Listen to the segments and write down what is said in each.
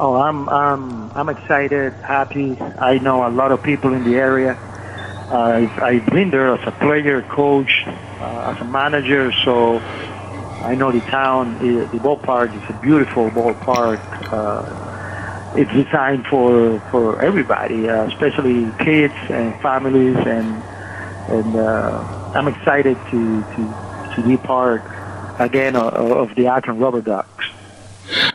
Oh, I'm I'm I'm excited, happy. I know a lot of people in the area. Uh, I've, I've been there as a player, coach, uh, as a manager, so I know the town. The, the ballpark is a beautiful ballpark. Uh, it's designed for for everybody, uh, especially kids and families, and and uh, I'm excited to to to be part again of, the Akron Rubber Ducks.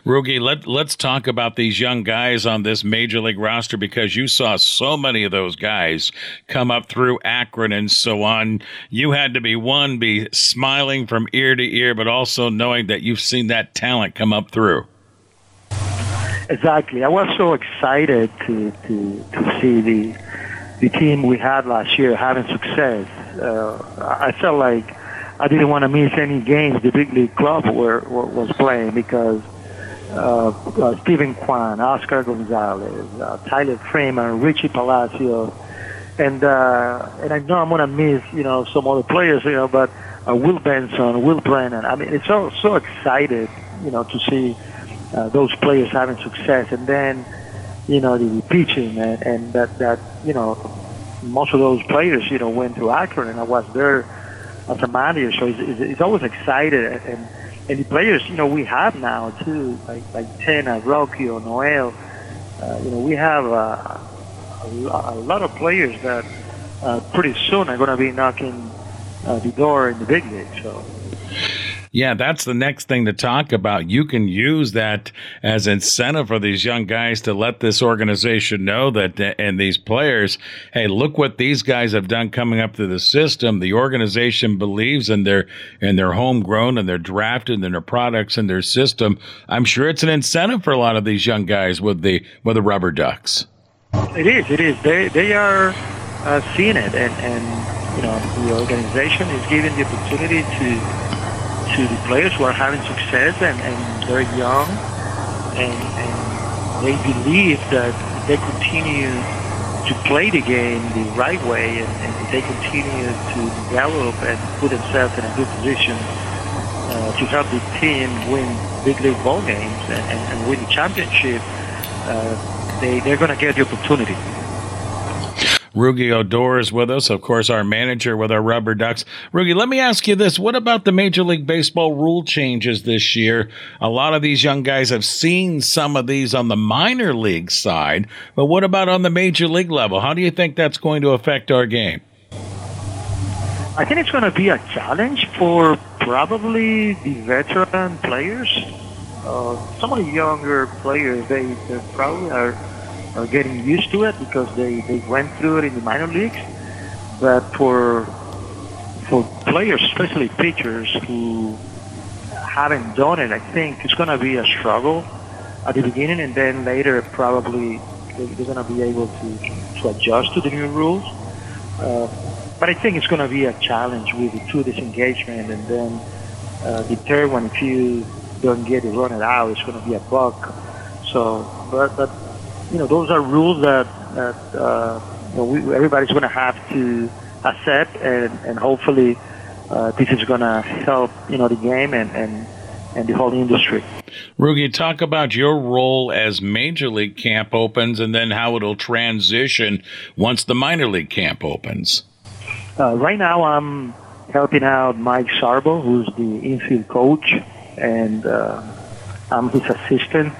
Rougie, let, let's talk about these young guys on this major league roster because you saw so many of those guys come up through Akron and so on. You had to be one, be smiling from ear to ear, but also knowing that you've seen that talent come up through. Exactly. I was so excited to, to, to see the, the team we had last year having success. Uh, I felt like I didn't want to miss any games the big league club were, were was playing because uh, uh, Steven Kwan, Oscar Gonzalez, uh, Tyler Freeman, Richie Palacio, and uh, and I know I'm gonna miss you know some other players you know, but Will Benson, Will Brennan. I mean, it's so so excited you know to see those players having success, and then you know the, pitching and, and that that you know most of those players you know went to Akron, and I was there as a manager, so it's, it's, it's always excited. And and the players, you know, we have now too, like like Tena, Rocchio, or Noel. Uh, you know, we have uh, a, lot of players that uh, pretty soon are going to be knocking uh, the door in the big league. So. Yeah, that's the next thing to talk about. You can use that as incentive for these young guys to let this organization know that, and these players, hey, look what these guys have done coming up through the system. The organization believes in their in their homegrown and their drafted and their products and their system. I'm sure it's an incentive for a lot of these young guys with the with the rubber ducks. It is. It is. They they are uh, seeing it, and and you know the organization is giving the opportunity to to the players who are having success and, and they're young and, and they believe that they continue to play the game the right way and, and they continue to develop and put themselves in a good position uh, to help the team win big league ball games and, and, and win the championship, uh, they, they're going to get the opportunity. Rougie Odor is with us, of course, our manager with our Rubber Ducks. Rougie, let me ask you this. What about the Major League Baseball rule changes this year? A lot of these young guys have seen some of these on the minor league side, but what about on the major league level? How do you think that's going to affect our game? I think it's going to be a challenge for probably the veteran players. Uh, some of the younger players, they, they probably are are getting used to it because they, they went through it in the minor leagues. But for for players, especially pitchers who haven't done it, I think it's going to be a struggle at the beginning, and then later probably they're going to be able to, to adjust to the new rules. Uh, but I think it's going to be a challenge with the two disengagement, and then uh, the third one, if you don't get it run it out, it's going to be a balk. So, but but you know, those are rules that, that uh, you know, we, everybody's going to have to accept, and, and hopefully uh, this is going to help, you know, the game and, and, and the whole industry. Rougie, talk about your role as Major League Camp opens and then how it'll transition once the minor league camp opens. Uh, right now, I'm helping out Mike Sarbaugh, who's the infield coach, and uh, I'm his assistant.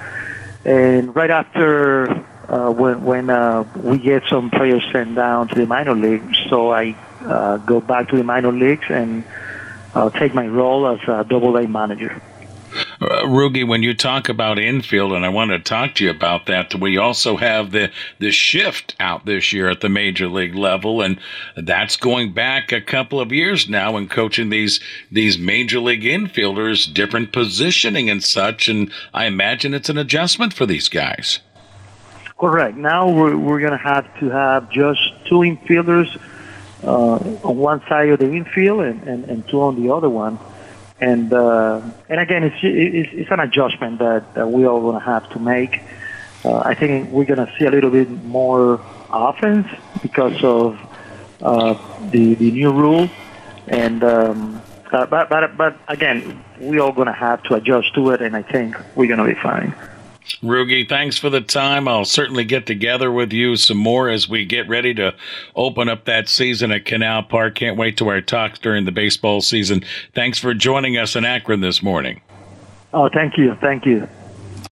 And right after uh, when when uh, we get some players sent down to the minor leagues, so I uh, go back to the minor leagues and uh, take my role as a double A manager. Uh, Rougie, when you talk about infield, and I want to talk to you about that, we also have the the shift out this year at the major league level, and that's going back a couple of years now and coaching these these major league infielders, different positioning and such. And I imagine it's an adjustment for these guys. Correct. Now we're, we're going to have to have just two infielders uh, on one side of the infield and, and, and two on the other one and uh, and again, it's, it's, it's an adjustment that, that we all going to have to make. Uh, I think we're going to see a little bit more offense because of uh, the the new rule, and um, but but but again, we all going to have to adjust to it, and I think we're going to be fine. Rougie, thanks for the time. I'll certainly get together with you some more as we get ready to open up that season at Canal Park. Can't wait to our talks during the baseball season. Thanks for joining us in Akron this morning. Oh, thank you. Thank you.